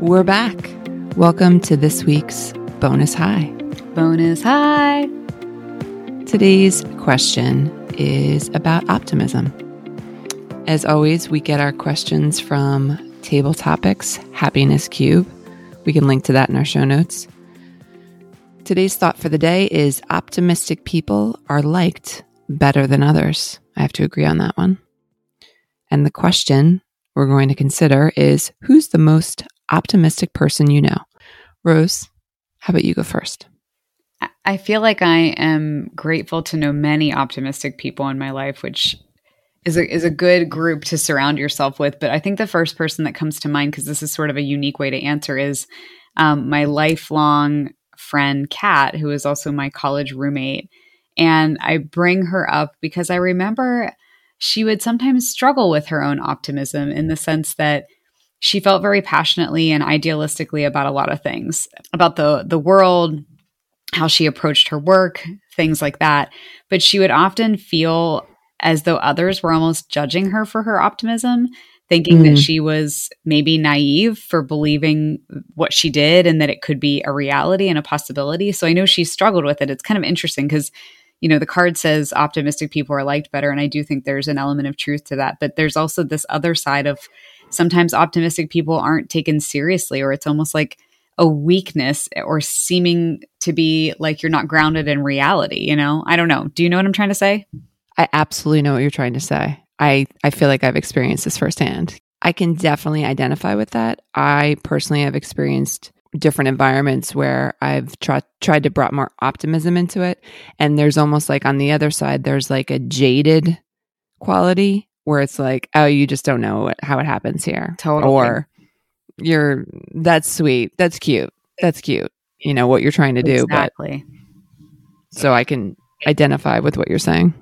We're back. Welcome to this week's Bonus High. Bonus High. Today's question is about optimism. As always, we get our questions from Table Topics Happiness Cube. We can link to that in our show notes. Today's thought for the day is optimistic people are liked better than others. I have to agree on that one. And the question we're going to consider is who's the most optimistic person you know? Rose, how about you go first? I feel like I am grateful to know many optimistic people in my life, which is a, is a good group to surround yourself with. But I think the first person that comes to mind, because this is sort of a unique way to answer, is um, my lifelong friend, Kat, who is also my college roommate. And I bring her up because I remember she would sometimes struggle with her own optimism in the sense that she felt very passionately and idealistically about a lot of things about the the world how she approached her work things like that. But she would often feel as though others were almost judging her for her optimism thinking mm. that she was maybe naive for believing what she did and that it could be a reality and a possibility. So i know she struggled with it. It's kind of interesting because you know the card says optimistic people are liked better and i do think there's an element of truth to that. But there's also this other side of sometimes optimistic people aren't taken seriously, or it's almost like a weakness or seeming to be like you're not grounded in reality. You know, I don't know. Do you know what I'm trying to say? I absolutely know what you're trying to say. I, I feel like I've experienced this firsthand. I can definitely identify with that. I personally have experienced different environments where I've tried tried to brought more optimism into it and there's almost like on the other side there's like a jaded quality where it's like, oh, you just don't know what, how it happens here. Totally. Or you're, that's sweet. That's cute. That's cute. You know, what you're trying to do. Exactly. But, so I can identify with what you're saying.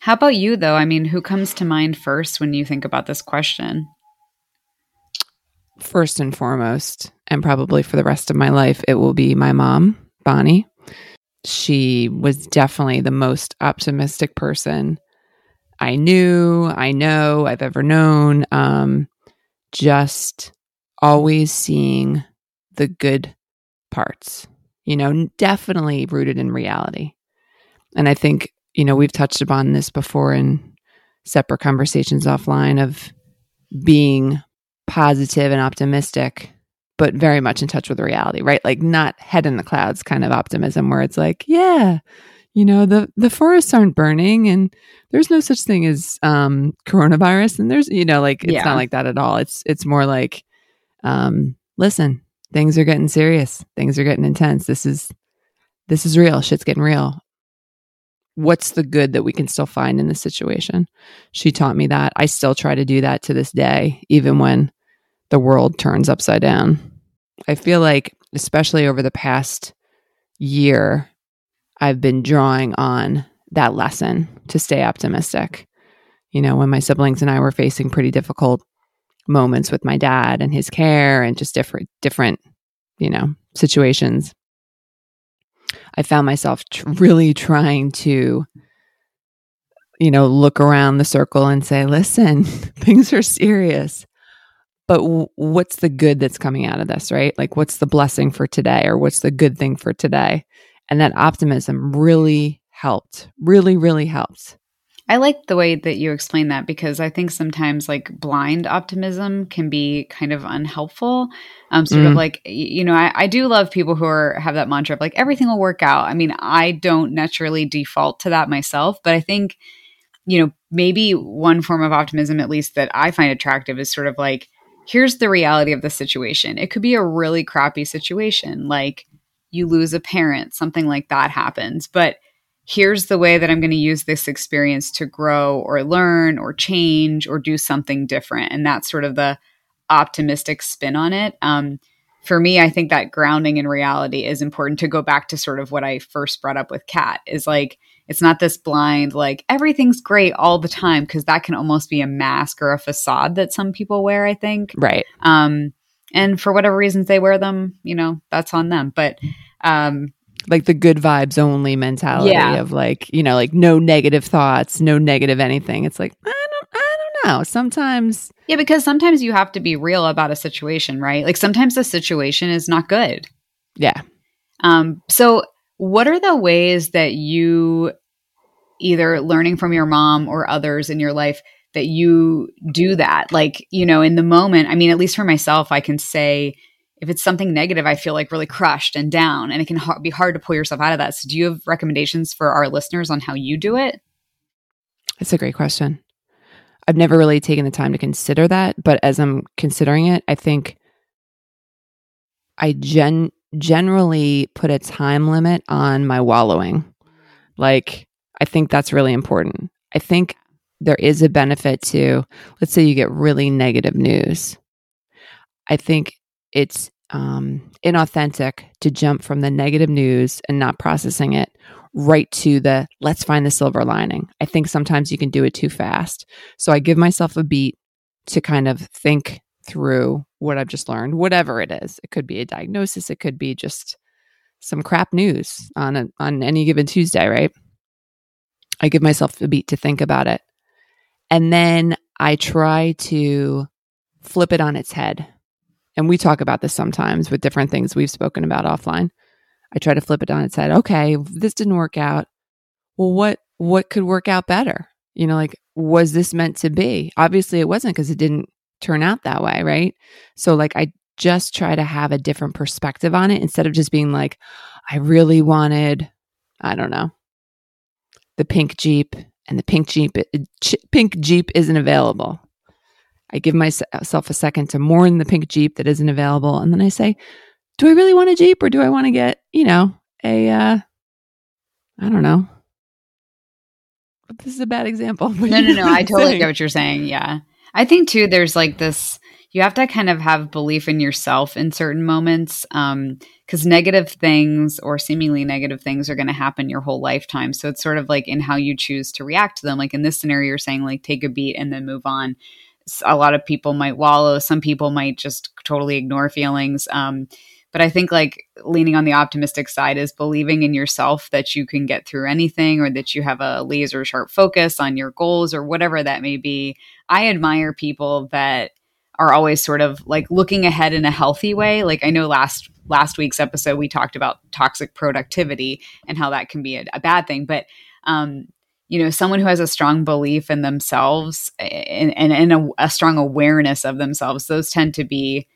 How about you, though? I mean, who comes to mind first when you think about this question? First and foremost, and probably for the rest of my life, it will be my mom, Bonnie. She was definitely the most optimistic person I knew, I know, I've ever known. Um, just always seeing the good parts, you know, definitely rooted in reality. And I think, you know, we've touched upon this before in separate conversations offline of being positive and optimistic, but very much in touch with reality, right? Like not head in the clouds kind of optimism where it's like, yeah, you know the the forests aren't burning and there's no such thing as um coronavirus. And there's you know like it's yeah. not like that at all. It's it's more like um listen things are getting serious. Things are getting intense. This is this is real. Shit's getting real. What's the good that we can still find in this situation? She taught me that. I still try to do that to this day even when the world turns upside down. I feel like especially over the past year I've been drawing on that lesson to stay optimistic. You know, when my siblings and I were facing pretty difficult moments with my dad and his care and just different different, you know, situations. I found myself tr- really trying to you know, look around the circle and say, "Listen, things are serious." But w- what's the good that's coming out of this, right? Like what's the blessing for today or what's the good thing for today? And that optimism really helped, really, really helped. I like the way that you explain that because I think sometimes like blind optimism can be kind of unhelpful. Um, sort mm. of like you know, I, I do love people who are have that mantra of like everything will work out. I mean, I don't naturally default to that myself, but I think you know maybe one form of optimism, at least that I find attractive, is sort of like here's the reality of the situation. It could be a really crappy situation, like you lose a parent, something like that happens. But here's the way that I'm going to use this experience to grow or learn or change or do something different. And that's sort of the optimistic spin on it. Um, for me, I think that grounding in reality is important to go back to sort of what I first brought up with Kat is like, it's not this blind, like everything's great all the time, because that can almost be a mask or a facade that some people wear, I think. Right. Um, and for whatever reasons they wear them you know that's on them but um like the good vibes only mentality yeah. of like you know like no negative thoughts no negative anything it's like i don't i don't know. Sometimes. Yeah, because sometimes you have to be real about a situation, right? Like sometimes the situation is not good. Yeah. Um, so, what are the ways that you either learning from your mom or others in your life that you do that? Like, you know, in the moment, I mean, at least for myself, I can say, if it's something negative, I feel like really crushed and down, and it can ha- be hard to pull yourself out of that. So, do you have recommendations for our listeners on how you do it? That's a great question. I've never really taken the time to consider that, but as I'm considering it, I think I gen generally put a time limit on my wallowing. Like I think that's really important. I think there is a benefit to let's say you get really negative news. I think it's um, inauthentic to jump from the negative news and not processing it right to the let's find the silver lining. I think sometimes you can do it too fast. So I give myself a beat to kind of think through what I've just learned, whatever it is. It could be a diagnosis, it could be just some crap news on a, on any given Tuesday, right? I give myself a beat to think about it. And then I try to flip it on its head. And we talk about this sometimes with different things we've spoken about offline. I try to flip it on its head. Okay, this didn't work out. Well, what what could work out better? You know, like was this meant to be? Obviously it wasn't because it didn't turn out that way, right? So like I just try to have a different perspective on it instead of just being like I really wanted I don't know, the pink Jeep and the pink Jeep pink Jeep isn't available. I give myself a second to mourn the pink Jeep that isn't available and then I say, do I really want a Jeep or do I want to get, you know, a, uh, I don't know. This is a bad example. No, no, no. I totally saying. get what you're saying. Yeah. I think too, there's like this, you have to kind of have belief in yourself in certain moments. Um, because negative things or seemingly negative things are going to happen your whole lifetime. So it's sort of like in how you choose to react to them. Like in this scenario, you're saying like take a beat and then move on. A lot of people might wallow. Some people might just totally ignore feelings. Um, but I think like leaning on the optimistic side is believing in yourself that you can get through anything or that you have a laser sharp focus on your goals or whatever that may be. I admire people that are always sort of like looking ahead in a healthy way. Like I know last last week's episode we talked about toxic productivity and how that can be a, a bad thing, but um, you know, someone who has a strong belief in themselves and, and, and a, a strong awareness of themselves, those tend to be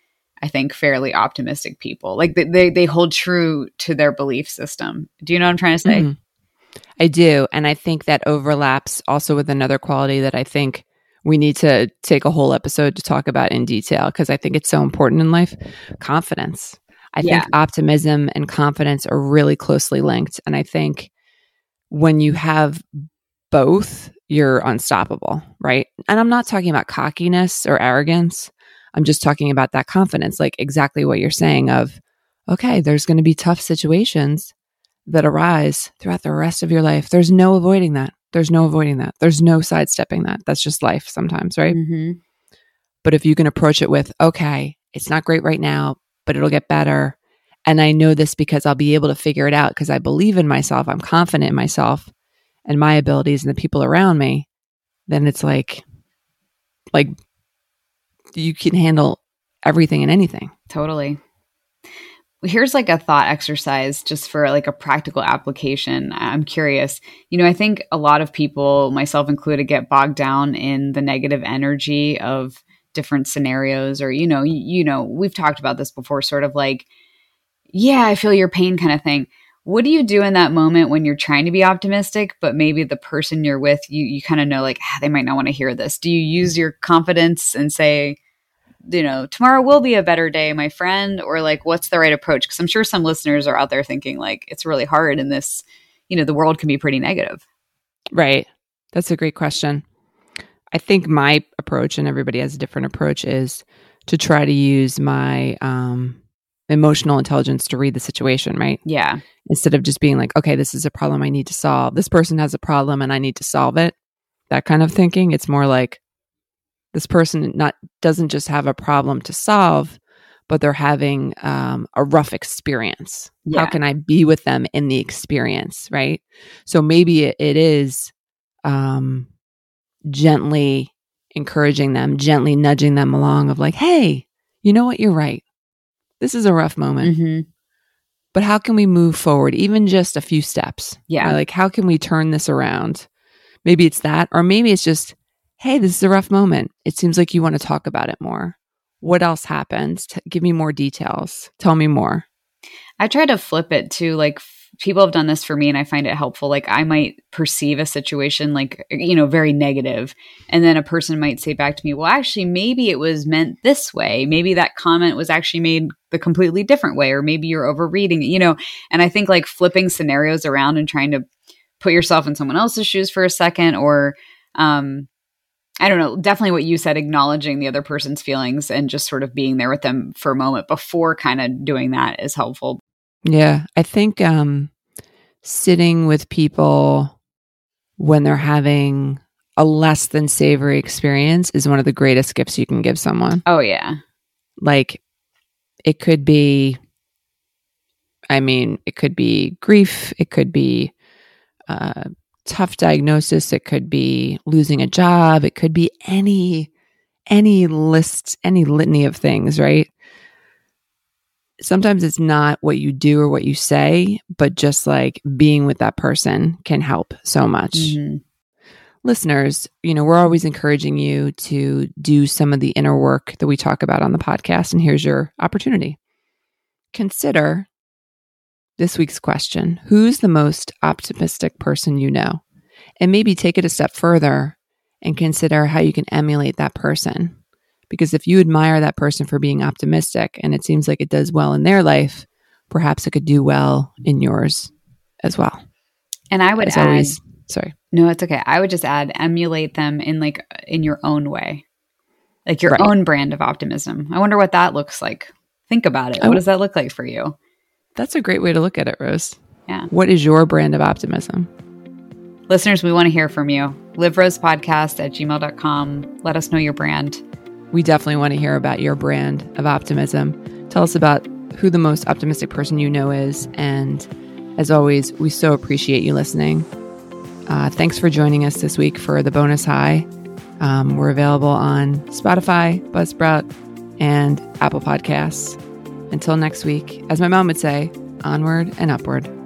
I think, fairly optimistic people. Like they, they, they hold true to their belief system. Do you know what I'm trying to say? Mm-hmm. I do. And I think that overlaps also with another quality that I think we need to take a whole episode to talk about in detail because I think it's so important in life confidence. I yeah. think optimism and confidence are really closely linked. And I think when you have both, you're unstoppable, right? And I'm not talking about cockiness or arrogance. I'm just talking about that confidence, like exactly what you're saying of, okay, there's going to be tough situations that arise throughout the rest of your life. There's no avoiding that. There's no avoiding that. There's no sidestepping that. That's just life sometimes, right? Mm-hmm. But if you can approach it with, okay, it's not great right now, but it'll get better. And I know this because I'll be able to figure it out because I believe in myself. I'm confident in myself and my abilities and the people around me. Then it's like, like you can handle everything and anything. Totally. Here's like a thought exercise just for like a practical application. I'm curious. You know, I think a lot of people, myself included, get bogged down in the negative energy of different scenarios or you know, you, you know, we've talked about this before sort of like yeah, I feel your pain kind of thing what do you do in that moment when you're trying to be optimistic but maybe the person you're with you you kind of know like ah, they might not want to hear this do you use your confidence and say you know tomorrow will be a better day my friend or like what's the right approach because i'm sure some listeners are out there thinking like it's really hard in this you know the world can be pretty negative right that's a great question i think my approach and everybody has a different approach is to try to use my um emotional intelligence to read the situation, right? Yeah. Instead of just being like, okay, this is a problem I need to solve. This person has a problem and I need to solve it. That kind of thinking. It's more like this person not doesn't just have a problem to solve, but they're having um, a rough experience. Yeah. How can I be with them in the experience, right? So maybe it, it is um, gently encouraging them, gently nudging them along of like, hey, you know what? You're right. This is a rough moment. Mm-hmm. But how can we move forward, even just a few steps? Yeah. Like, how can we turn this around? Maybe it's that, or maybe it's just, hey, this is a rough moment. It seems like you want to talk about it more. What else happened? T- give me more details. Tell me more. I try to flip it to like people have done this for me and I find it helpful. Like I might perceive a situation like, you know, very negative, And then a person might say back to me, well, actually, maybe it was meant this way. Maybe that comment was actually made the completely different way, or maybe you're overreading it, you know. And I think like flipping scenarios around and trying to put yourself in someone else's shoes for a second or, um, I don't know, definitely what you said, acknowledging the other person's feelings and just sort of being there with them for a moment before kind of doing that is helpful. Yeah. I think um, sitting with people when they're having a less than savory experience is one of the greatest gifts you can give someone. Oh, yeah. Like it could be, I mean, it could be grief, it could be uh, tough diagnosis, it could be losing a job, it could be any any list, any litany of things, right? Sometimes it's not what you do or what you say, but just like being with that person can help so much. Mm-hmm. Listeners, you know, we're always encouraging you to do some of the inner work that we talk about on the podcast. And here's your opportunity. Consider this week's question Who's the most optimistic person you know? And maybe take it a step further and consider how you can emulate that person. Because if you admire that person for being optimistic and it seems like it does well in their life, perhaps it could do well in yours as well. And I would As add, always, sorry. no, it's okay. I would just add, emulate them in like in your own way, like your Right. own brand of optimism. I wonder what that looks like. Think about it. What does that look like for you? That's a great way to look at it, Rose. Yeah. What is your brand of optimism? Listeners, we want to hear from you. LiveRosePodcast at gmail.com. Let us know your brand. We definitely want to hear about your brand of optimism. Tell us about who the most optimistic person you know is. And as always, we so appreciate you listening. Uh, thanks for joining us this week for the bonus high. Um, we're available on Spotify, Buzzsprout, and Apple Podcasts. Until next week, as my mom would say, onward and upward.